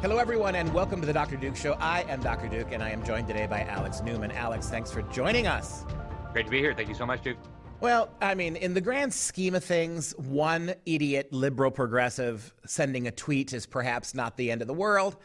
Hello, everyone, and welcome to the Dr. Duke Show. I am Dr. Duke, and I am joined today by Alex Newman. Alex, thanks for joining us. Great to be here. Thank you so much, Duke. Well, I mean, in the grand scheme of things, one idiot liberal progressive sending a tweet is perhaps not the end of the world.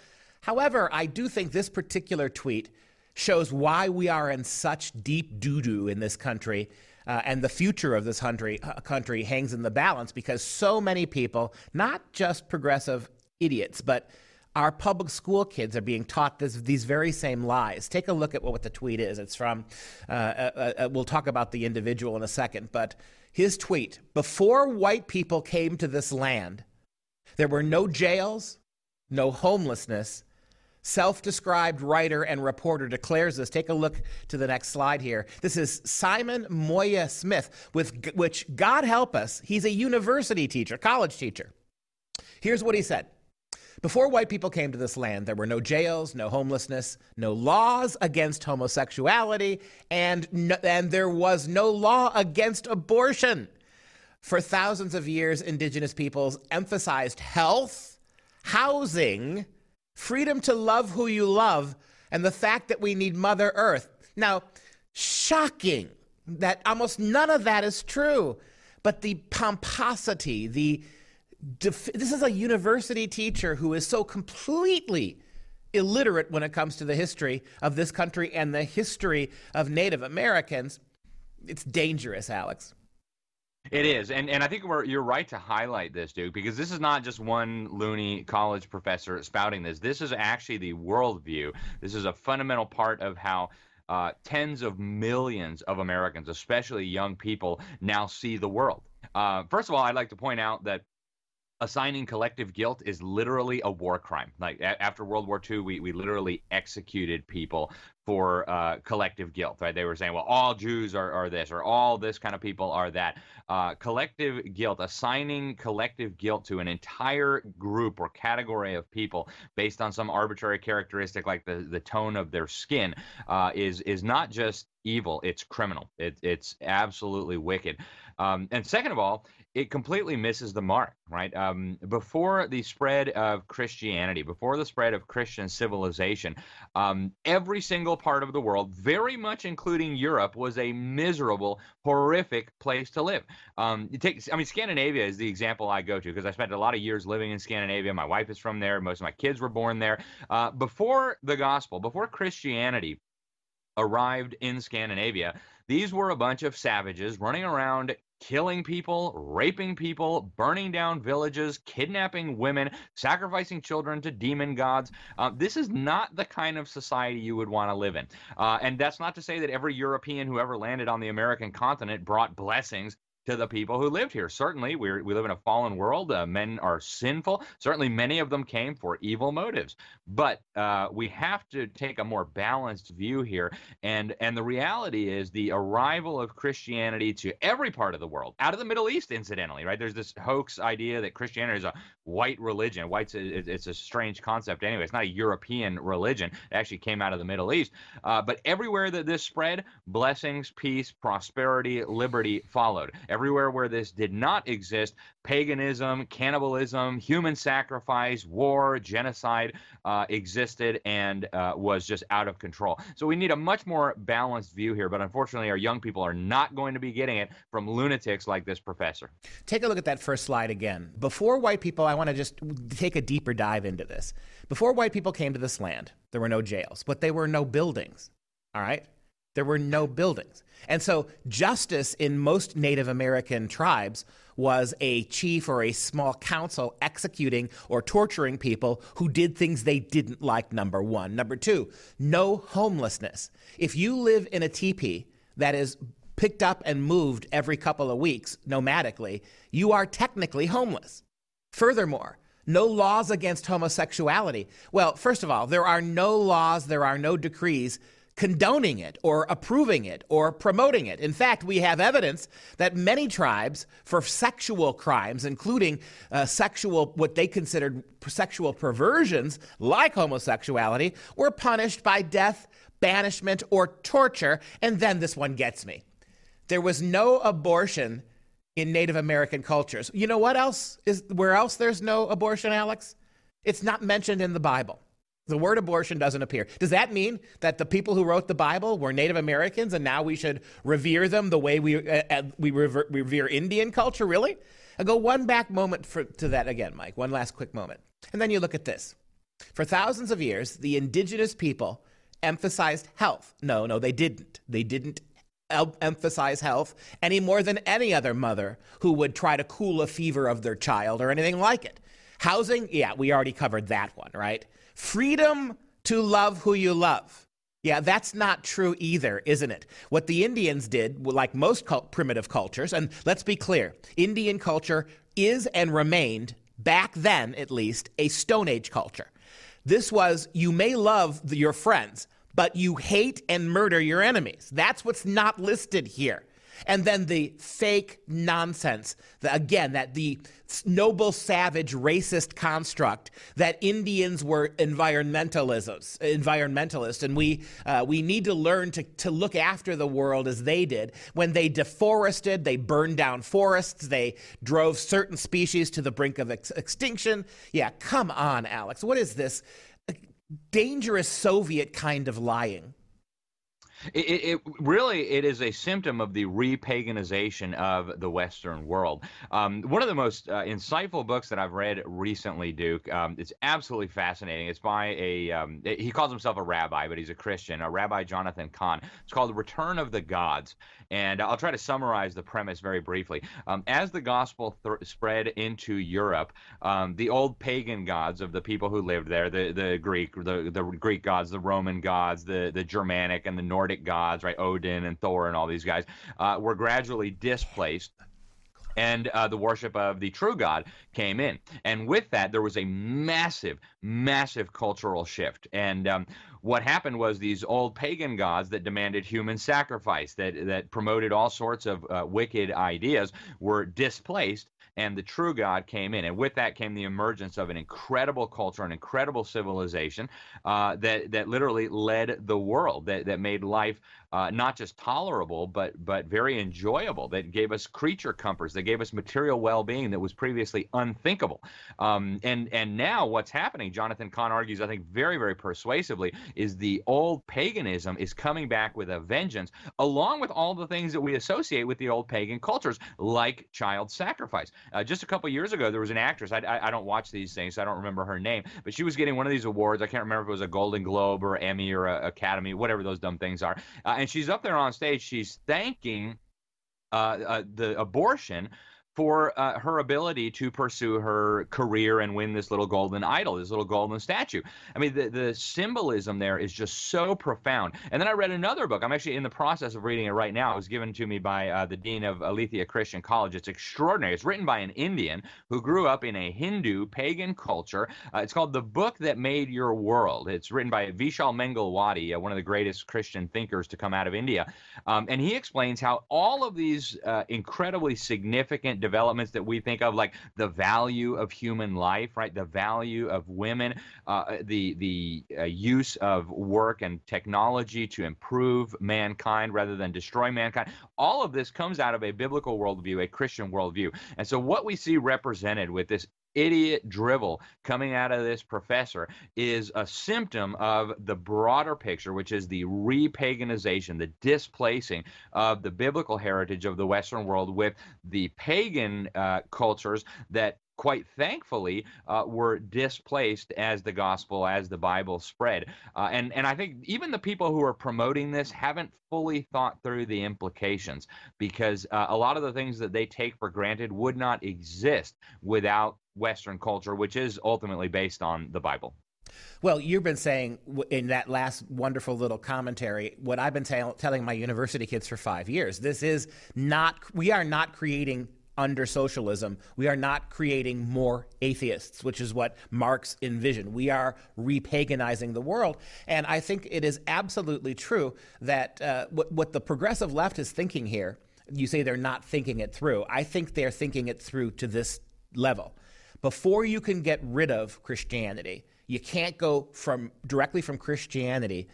However, I do think this particular tweet shows why we are in such deep doo doo in this country. Uh, and the future of this country, uh, country hangs in the balance because so many people, not just progressive idiots, but our public school kids are being taught this, these very same lies. Take a look at what the tweet is. It's from, uh, uh, uh, we'll talk about the individual in a second, but his tweet Before white people came to this land, there were no jails, no homelessness. Self described writer and reporter declares this. Take a look to the next slide here. This is Simon Moya Smith, with, which, God help us, he's a university teacher, college teacher. Here's what he said before white people came to this land, there were no jails, no homelessness, no laws against homosexuality, and, no, and there was no law against abortion. For thousands of years, indigenous peoples emphasized health, housing, freedom to love who you love, and the fact that we need Mother Earth. Now, shocking that almost none of that is true, but the pomposity, the def- this is a university teacher who is so completely illiterate when it comes to the history of this country and the history of Native Americans. It's dangerous, Alex. It is, and and I think you're right to highlight this, Duke, because this is not just one loony college professor spouting this. This is actually the worldview. This is a fundamental part of how uh, tens of millions of Americans, especially young people, now see the world. Uh, first of all, I'd like to point out that assigning collective guilt is literally a war crime. Like a- after World War II, we, we literally executed people for uh, collective guilt, right? They were saying, well, all Jews are, are this, or all this kind of people are that. Uh, collective guilt, assigning collective guilt to an entire group or category of people based on some arbitrary characteristic like the, the tone of their skin, uh, is, is not just evil, it's criminal. It, it's absolutely wicked. Um, and second of all, it completely misses the mark, right? Um, before the spread of Christianity, before the spread of Christian civilization, um, every single part of the world, very much including Europe, was a miserable, horrific place to live. Um, you take, I mean, Scandinavia is the example I go to because I spent a lot of years living in Scandinavia. My wife is from there. Most of my kids were born there. Uh, before the gospel, before Christianity arrived in Scandinavia, these were a bunch of savages running around killing people, raping people, burning down villages, kidnapping women, sacrificing children to demon gods. Uh, this is not the kind of society you would want to live in. Uh, and that's not to say that every European who ever landed on the American continent brought blessings to the people who lived here. Certainly, we we live in a fallen world. Uh, men are sinful. Certainly, many of them came for evil motives. But uh, we have to take a more balanced view here. And and the reality is the arrival of Christianity to every part of the world, out of the Middle East, incidentally, right? There's this hoax idea that Christianity is a white religion. White's it's a strange concept anyway. It's not a European religion. It actually came out of the Middle East. Uh, but everywhere that this spread, blessings, peace, prosperity, liberty followed. Everywhere where this did not exist, paganism, cannibalism, human sacrifice, war, genocide uh, existed and uh, was just out of control. So we need a much more balanced view here. But unfortunately, our young people are not going to be getting it from lunatics like this professor. Take a look at that first slide again. Before white people, I want to just take a deeper dive into this. Before white people came to this land, there were no jails, but there were no buildings. All right? There were no buildings. And so, justice in most Native American tribes was a chief or a small council executing or torturing people who did things they didn't like, number one. Number two, no homelessness. If you live in a teepee that is picked up and moved every couple of weeks nomadically, you are technically homeless. Furthermore, no laws against homosexuality. Well, first of all, there are no laws, there are no decrees condoning it or approving it or promoting it. In fact, we have evidence that many tribes, for sexual crimes, including uh, sexual, what they considered sexual perversions like homosexuality, were punished by death, banishment, or torture. And then this one gets me. There was no abortion in Native American cultures. You know what else is where else there's no abortion, Alex? It's not mentioned in the Bible. The word abortion doesn't appear. Does that mean that the people who wrote the Bible were Native Americans and now we should revere them the way we, uh, uh we revere, revere, Indian culture? Really? I go one back moment for, to that again, Mike. One last quick moment. And then you look at this. For thousands of years, the indigenous people emphasized health. No, no, they didn't. They didn't emphasize health any more than any other mother who would try to cool a fever of their child or anything like it. Housing, yeah, we already covered that one, right? Freedom to love who you love. Yeah, that's not true either, isn't it? What the Indians did, like most primitive cultures, and let's be clear Indian culture is and remained, back then at least, a Stone Age culture. This was you may love the, your friends, but you hate and murder your enemies. That's what's not listed here. And then the fake nonsense, the, again, that the noble, savage, racist construct that Indians were environmentalists, environmentalists, and we uh, we need to learn to to look after the world as they did. When they deforested, they burned down forests, they drove certain species to the brink of ex- extinction. Yeah, come on, Alex, what is this? dangerous Soviet kind of lying. It, it, really it is a symptom of the repaganization of the Western world. Um, one of the most uh, insightful books that I've read recently, Duke. Um, it's absolutely fascinating. It's by a um, he calls himself a rabbi, but he's a Christian. A Rabbi Jonathan Cahn. It's called The "Return of the Gods," and I'll try to summarize the premise very briefly. Um, as the gospel th- spread into Europe, um, the old pagan gods of the people who lived there, the the Greek, the the Greek gods, the Roman gods, the the Germanic and the Nordic Nordic gods, right? Odin and Thor and all these guys uh, were gradually displaced and uh, the worship of the true God came in. And with that, there was a massive, massive cultural shift. And um, what happened was these old pagan gods that demanded human sacrifice, that that promoted all sorts of uh, wicked ideas, were displaced and the true God came in. And with that came the emergence of an incredible culture, an incredible civilization uh, that that literally led the world, that that made life uh, not just tolerable, but but very enjoyable. That gave us creature comforts. That gave us material well-being that was previously unthinkable. Um, and and now what's happening? Jonathan Cahn argues, I think, very very persuasively, is the old paganism is coming back with a vengeance, along with all the things that we associate with the old pagan cultures, like child sacrifice. Uh, just a couple years ago, there was an actress. I, I, I don't watch these things, so I don't remember her name, but she was getting one of these awards. I can't remember if it was a Golden Globe or Emmy or Academy, whatever those dumb things are. Uh, and she's up there on stage. She's thanking uh, uh, the abortion for uh, her ability to pursue her career and win this little golden idol, this little golden statue. I mean, the, the symbolism there is just so profound. And then I read another book. I'm actually in the process of reading it right now. It was given to me by uh, the dean of Aletheia Christian College. It's extraordinary. It's written by an Indian who grew up in a Hindu pagan culture. Uh, it's called The Book That Made Your World. It's written by Vishal Mangalwadi, uh, one of the greatest Christian thinkers to come out of India. Um, and he explains how all of these uh, incredibly significant developments that we think of, like the value of human life, right? The value of women, uh, the the uh, use of work and technology to improve mankind rather than destroy mankind. All of this comes out of a biblical worldview, a Christian worldview. And so, what we see represented with this idiot drivel coming out of this professor is a symptom of the broader picture, which is the repaganization, the displacing of the biblical heritage of the Western world with the pagan uh, cultures that quite thankfully, uh, were displaced as the gospel, as the Bible spread. Uh, and, and I think even the people who are promoting this haven't fully thought through the implications because uh, a lot of the things that they take for granted would not exist without Western culture, which is ultimately based on the Bible. Well, you've been saying in that last wonderful little commentary what I've been t- telling my university kids for five years. This is not, we are not creating under socialism, we are not creating more atheists, which is what Marx envisioned. We are repaganizing the world. And I think it is absolutely true that uh, what, what the progressive left is thinking here, you say they're not thinking it through. I think they're thinking it through to this level. Before you can get rid of Christianity, you can't go from directly from Christianity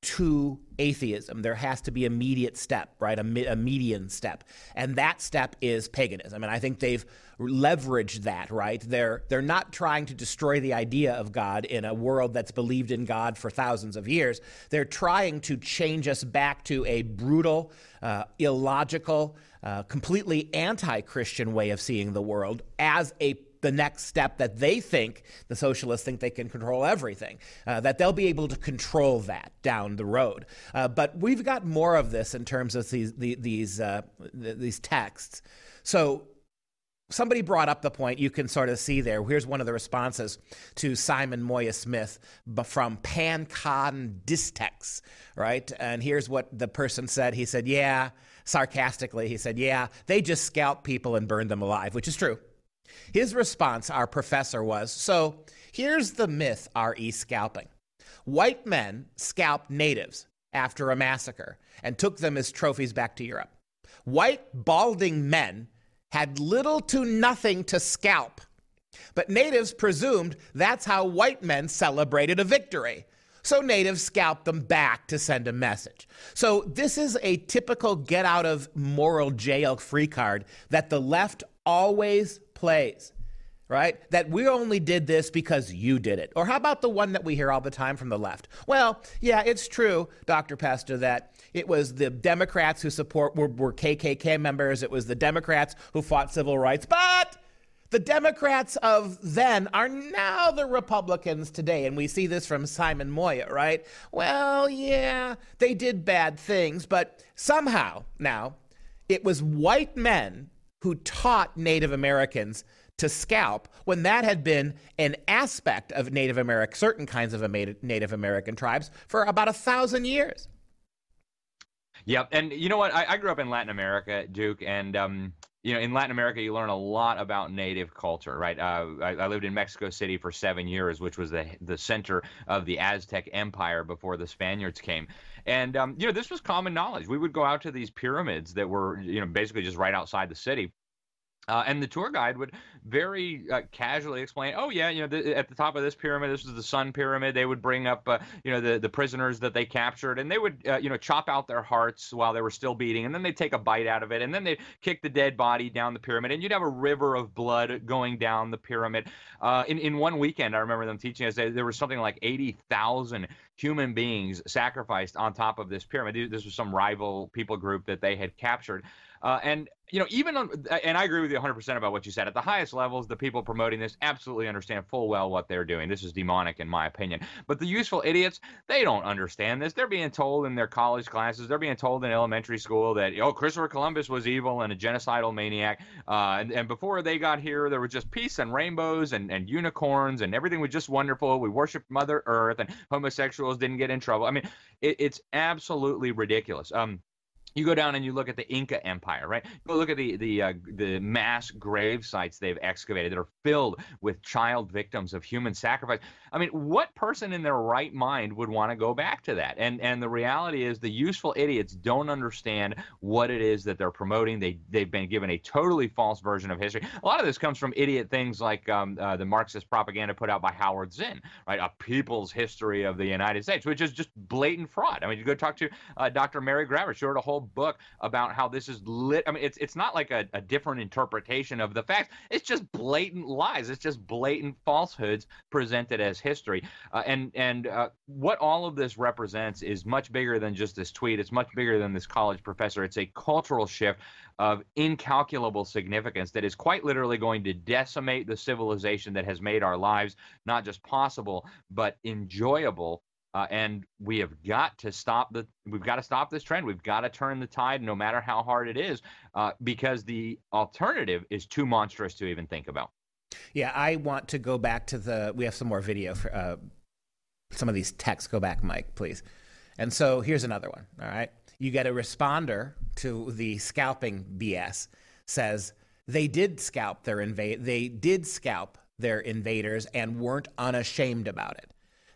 to atheism. There has to be a immediate step, right? A, a, median step. And that step is paganism. And I think they've leveraged that, right? They're, they're not trying to destroy the idea of God in a world that's believed in God for thousands of years. They're trying to change us back to a brutal, uh, illogical, uh, completely anti Christian way of seeing the world as a the next step that they think the socialists think they can control everything uh, that they'll be able to control that down the road. Uh, but we've got more of this in terms of these these uh, these texts. So somebody brought up the point you can sort of see there here's one of the responses to simon moya smith from pancon distex right? And here's what the person said. He said yeah sarcastically he said yeah they just scalp people and burn them alive which is true his response, our professor, was So here's the myth R.E. scalping. White men scalped natives after a massacre and took them as trophies back to Europe. White, balding men had little to nothing to scalp. But natives presumed that's how white men celebrated a victory. So natives scalped them back to send a message. So this is a typical get out of moral jail free card that the left always plays, right? That we only did this because you did it. Or how about the one that we hear all the time from the left? Well, yeah, it's true, Dr. Pesta, that it was the Democrats who support were, were KKK members. It was the Democrats who fought civil rights, but the Democrats of then are now the Republicans today. And we see this from Simon Moya, right? Well, yeah, they did bad things, but somehow now it was white men who taught Native Americans to scalp when that had been an aspect of Native American, certain kinds of Native American tribes for about a thousand years. Yep, and you know what? I, I grew up in Latin America, Duke, and um, you know, in Latin America, you learn a lot about native culture, right? Uh, I, I, lived in Mexico City for seven years, which was the the center of the Aztec Empire before the Spaniards came. And um, you know, this was common knowledge. We would go out to these pyramids that were, you know, basically just right outside the city uh, and the tour guide would very uh, casually explain, "Oh yeah, you know, the, at the top of this pyramid, this is the Sun Pyramid." They would bring up, uh, you know, the the prisoners that they captured, and they would, uh, you know, chop out their hearts while they were still beating, and then they'd take a bite out of it, and then they'd kick the dead body down the pyramid, and you'd have a river of blood going down the pyramid. Uh, in in one weekend, I remember them teaching us there was something like eighty thousand human beings sacrificed on top of this pyramid. This was some rival people group that they had captured. Uh, and you know, even on, and I agree with you 100% about what you said. At the highest levels, the people promoting this absolutely understand full well what they're doing. This is demonic, in my opinion. But the useful idiots, they don't understand this. They're being told in their college classes, they're being told in elementary school that, oh, Christopher Columbus was evil and a genocidal maniac. Uh, and, and before they got here, there was just peace and rainbows and, and unicorns and everything was just wonderful. We worshiped Mother Earth and homosexuals didn't get in trouble. I mean, it, it's absolutely ridiculous. Um, you go down and you look at the Inca Empire, right? Go look at the the uh, the mass grave sites they've excavated that are filled with child victims of human sacrifice. I mean, what person in their right mind would want to go back to that? And and the reality is, the useful idiots don't understand what it is that they're promoting. They they've been given a totally false version of history. A lot of this comes from idiot things like um, uh, the Marxist propaganda put out by Howard Zinn, right? A people's history of the United States, which is just blatant fraud. I mean, you go talk to uh, Dr. Mary Grabar. She wrote a whole book about how this is lit. I mean, it's it's not like a, a different interpretation of the facts. It's just blatant lies. It's just blatant falsehoods presented as history. Uh, and and uh, what all of this represents is much bigger than just this tweet. It's much bigger than this college professor. It's a cultural shift of incalculable significance that is quite literally going to decimate the civilization that has made our lives not just possible but enjoyable uh, and we have got to stop the we've got to stop this trend. We've got to turn the tide no matter how hard it is uh, because the alternative is too monstrous to even think about. Yeah i want to go back to the we have some more video for uh, some of these texts. Go back mike please. And so here's another one all right? You get a responder to the scalping bs says they did scalp their invade they did scalp their invaders and weren't unashamed about it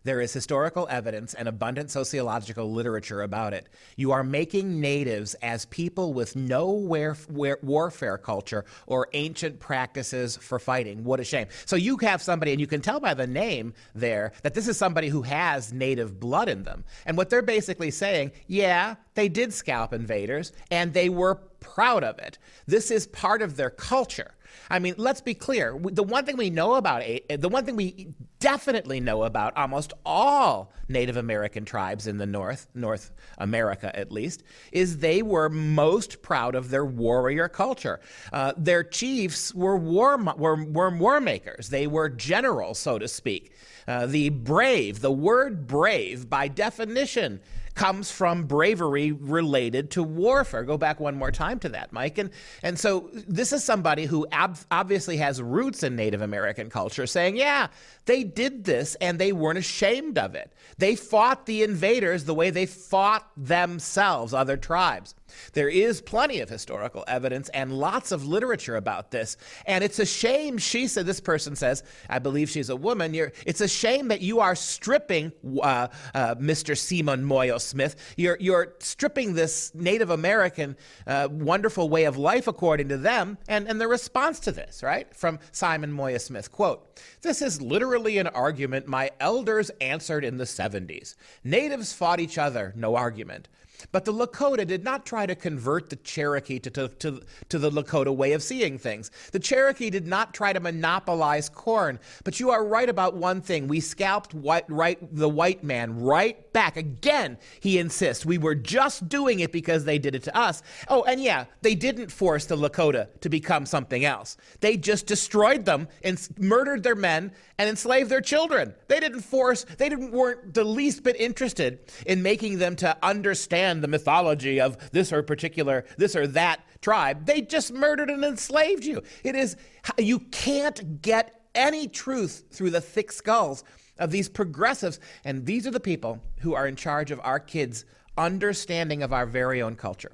There is historical evidence and abundant sociological literature about it. You are making natives as people with no warfare culture or ancient practices for fighting. What a shame. So you have somebody, and you can tell by the name there that this is somebody who has native blood in them. And what they're basically saying, yeah, they did scalp invaders, and they were proud of it. This is part of their culture. I mean, let's be clear. The one thing we know about, the one thing we definitely know about almost all Native American tribes in the North, North America at least, is they were most proud of their warrior culture. Uh, their chiefs were war, were, were war makers. They were generals, so to speak. Uh, the brave, the word brave, by definition, comes from bravery related to warfare. Go back one more time to that, Mike. And, and so this is somebody who ab- obviously has roots in Native American culture saying, yeah, they did this and they weren't ashamed of it. They fought the invaders the way they fought themselves, other tribes. There is plenty of historical evidence and lots of literature about this. And it's a shame, she said, this person says, I believe she's a woman, You're, it's a shame that you are stripping uh, uh, Mr. Simon Moya Smith. You're, you're stripping this Native American uh, wonderful way of life, according to them, and, and the response to this, right? From Simon Moya Smith, quote, This is literally an argument my elders answered in the 70s. Natives fought each other, no argument. But the Lakota did not try to convert the Cherokee to, to, to, to, the Lakota way of seeing things. The Cherokee did not try to monopolize corn. But you are right about one thing. We scalped white, right, the white man right back. Again, he insists. We were just doing it because they did it to us. Oh, and yeah, they didn't force the Lakota to become something else. They just destroyed them and murdered their men and enslaved their children. They didn't force, they didn't, weren't the least bit interested in making them to understand the mythology of this or particular, this or that tribe. They just murdered and enslaved you. It is, you can't get any truth through the thick skulls of these progressives. And these are the people who are in charge of our kids' understanding of our very own culture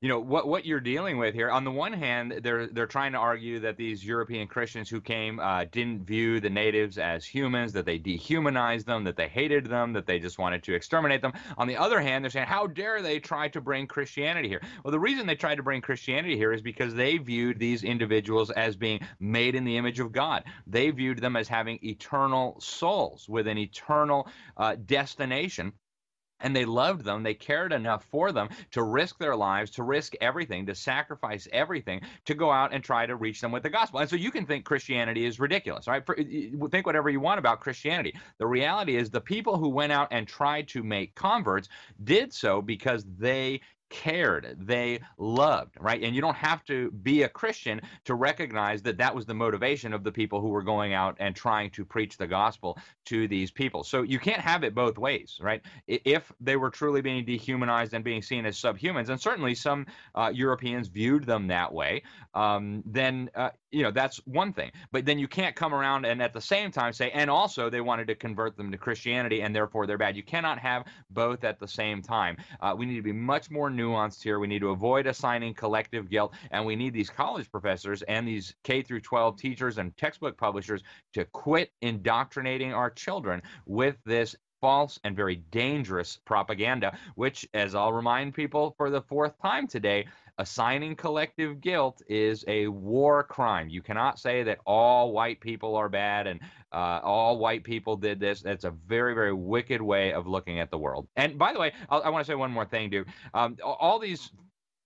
you know what what you're dealing with here. On the one hand, they're they're trying to argue that these European Christians who came uh, didn't view the natives as humans, that they dehumanized them, that they hated them, that they just wanted to exterminate them. On the other hand, they're saying, how dare they try to bring Christianity here? Well, the reason they tried to bring Christianity here is because they viewed these individuals as being made in the image of God. They viewed them as having eternal souls with an eternal uh, destination and they loved them they cared enough for them to risk their lives to risk everything to sacrifice everything to go out and try to reach them with the gospel. And so you can think christianity is ridiculous right? Think whatever you want about christianity. The reality is the people who went out and tried to make converts did so because they cared, they loved, right? And you don't have to be a Christian to recognize that that was the motivation of the people who were going out and trying to preach the gospel to these people. So you can't have it both ways, right? If they were truly being dehumanized and being seen as subhumans, and certainly some uh, Europeans viewed them that way, um, then uh, you know that's one thing. But then you can't come around and at the same time say, and also they wanted to convert them to Christianity, and therefore they're bad. You cannot have both at the same time. Uh, we need to be much more nuanced here. We need to avoid assigning collective guilt, and we need these college professors and these K through 12 teachers and textbook publishers to quit indoctrinating our children with this false and very dangerous propaganda, which, as I'll remind people for the fourth time today, assigning collective guilt is a war crime. You cannot say that all white people are bad and uh, all white people did this. That's a very, very wicked way of looking at the world. And by the way, I'll, i want to say one more thing, dude. Um, all these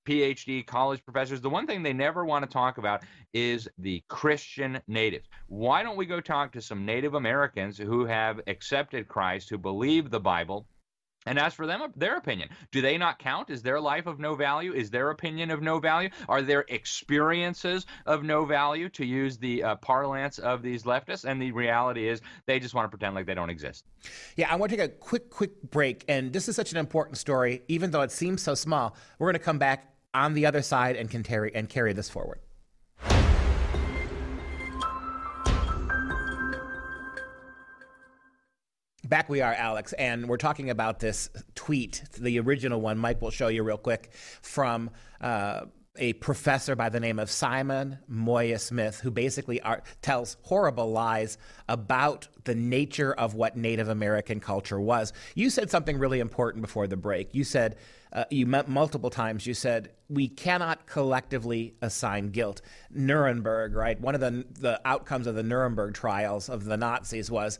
PhD college professors, the one thing they never want to talk about is the Christian natives. Why don't we go talk to some Native Americans who have accepted Christ, who believe the Bible, and as for them, their opinion, do they not count? Is their life of no value? Is their opinion of no value? Are their experiences of no value, to use the uh, parlance of these leftists? And the reality is, they just want to pretend like they don't exist. Yeah, I want to take a quick, quick break. And this is such an important story, even though it seems so small. We're going to come back on the other side and can carry and carry this forward. Back we are, Alex, and we're talking about this tweet, the original one. Mike will show you real quick from uh, a professor by the name of Simon Moya Smith, who basically are, tells horrible lies about the nature of what Native American culture was. You said something really important before the break. You said, uh, you met multiple times, you said, we cannot collectively assign guilt. Nuremberg, right? One of the, the outcomes of the Nuremberg trials of the Nazis was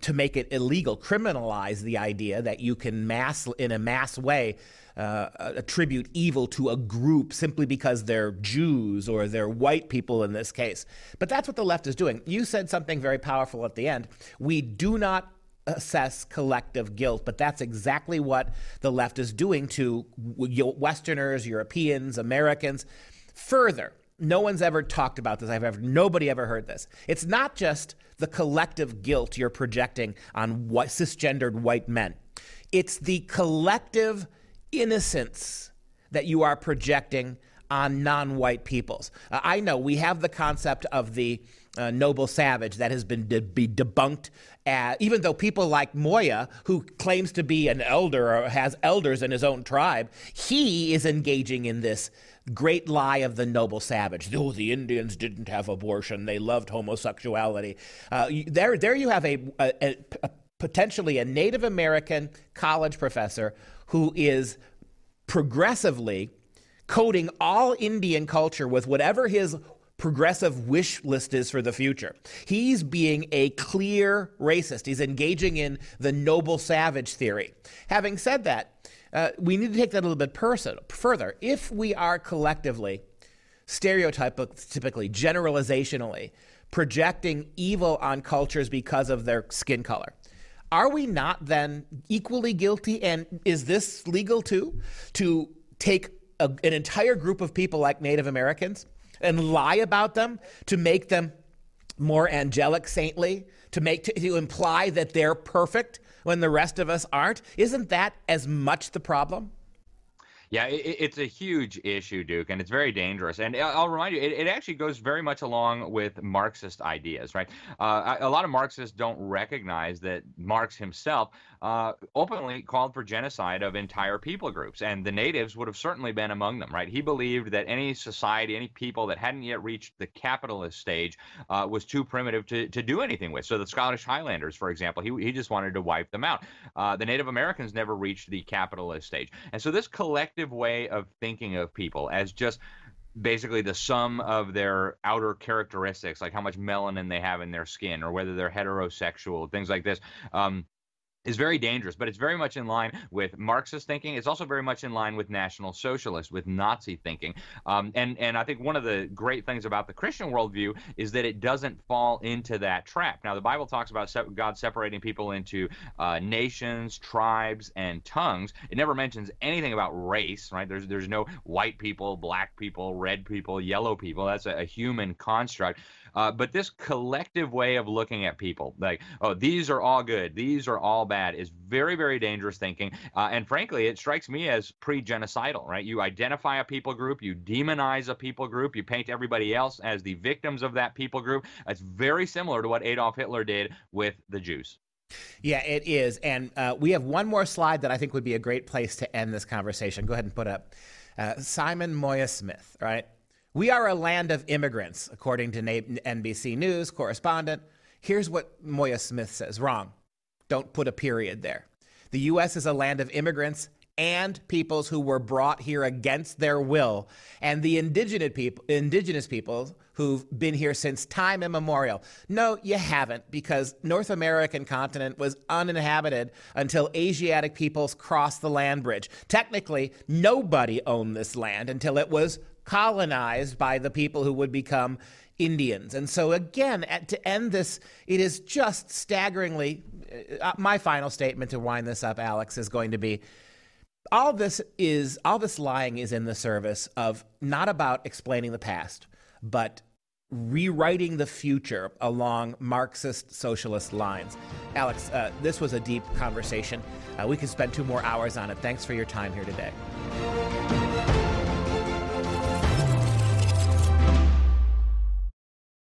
to make it illegal, criminalize the idea that you can mass, in a mass way, uh, attribute evil to a group simply because they're Jews or they're white people in this case. But that's what the left is doing. You said something very powerful at the end. We do not assess collective guilt, but that's exactly what the left is doing to Westerners, Europeans, Americans. Further, no one's ever talked about this. I've ever nobody ever heard this. It's not just the collective guilt you're projecting on white, cisgendered white men. It's the collective innocence that you are projecting on non white peoples. Uh, I know we have the concept of the uh, noble savage that has been de- be debunked, at, even though people like Moya, who claims to be an elder or has elders in his own tribe, he is engaging in this great lie of the noble savage. Oh, the Indians didn't have abortion; they loved homosexuality. Uh, there, there you have a, a, a potentially a Native American college professor who is progressively coding all Indian culture with whatever his progressive wish list is for the future. He's being a clear racist. He's engaging in the noble savage theory. Having said that, uh, we need to take that a little bit personal, further. If we are collectively, stereotypically, generalizationally, projecting evil on cultures because of their skin color, are we not then equally guilty? And is this legal too? To take a, an entire group of people like Native Americans and lie about them to make them more angelic, saintly, to make to, to imply that they're perfect when the rest of us aren't? Isn't that as much the problem? Yeah, it, it's a huge issue, Duke, and it's very dangerous. And I'll remind you, it, it actually goes very much along with Marxist ideas, right? Uh, a lot of Marxists don't recognize that Marx himself uh, openly called for genocide of entire people groups, and the natives would have certainly been among them, right? He believed that any society, any people that hadn't yet reached the capitalist stage uh, was too primitive to, to do anything with. So the Scottish Highlanders, for example, he, he just wanted to wipe them out. Uh, the Native Americans never reached the capitalist stage. And so this collective way of thinking of people as just basically the sum of their outer characteristics, like how much melanin they have in their skin, or whether they're heterosexual, things like this. Um, is very dangerous, but it's very much in line with Marxist thinking. It's also very much in line with National Socialist, with Nazi thinking. Um, and and I think one of the great things about the Christian worldview is that it doesn't fall into that trap. Now, the Bible talks about God separating people into uh, nations, tribes, and tongues. It never mentions anything about race, right? There's there's no white people, black people, red people, yellow people. That's a, a human construct. Uh, but this collective way of looking at people, like, oh, these are all good, these are all bad, is very, very dangerous thinking. Uh, and frankly, it strikes me as pre genocidal, right? You identify a people group, you demonize a people group, you paint everybody else as the victims of that people group. It's very similar to what Adolf Hitler did with the Jews. Yeah, it is. And uh, we have one more slide that I think would be a great place to end this conversation. Go ahead and put up. Uh, Simon Moya Smith, right? We are a land of immigrants, according to NBC News correspondent. Here's what Moya Smith says wrong. Don't put a period there. The U.S. is a land of immigrants and peoples who were brought here against their will, and the indigenous people, indigenous peoples who've been here since time immemorial. No, you haven't, because North American continent was uninhabited until Asiatic peoples crossed the land bridge. Technically, nobody owned this land until it was colonized by the people who would become Indians. And so, again, at, to end this, it is just staggeringly. Uh, uh, my final statement to wind this up, Alex, is going to be all this is all this lying is in the service of not about explaining the past, but rewriting the future along Marxist socialist lines. Alex, uh, this was a deep conversation. Uh, we could spend two more hours on it. Thanks for your time here today.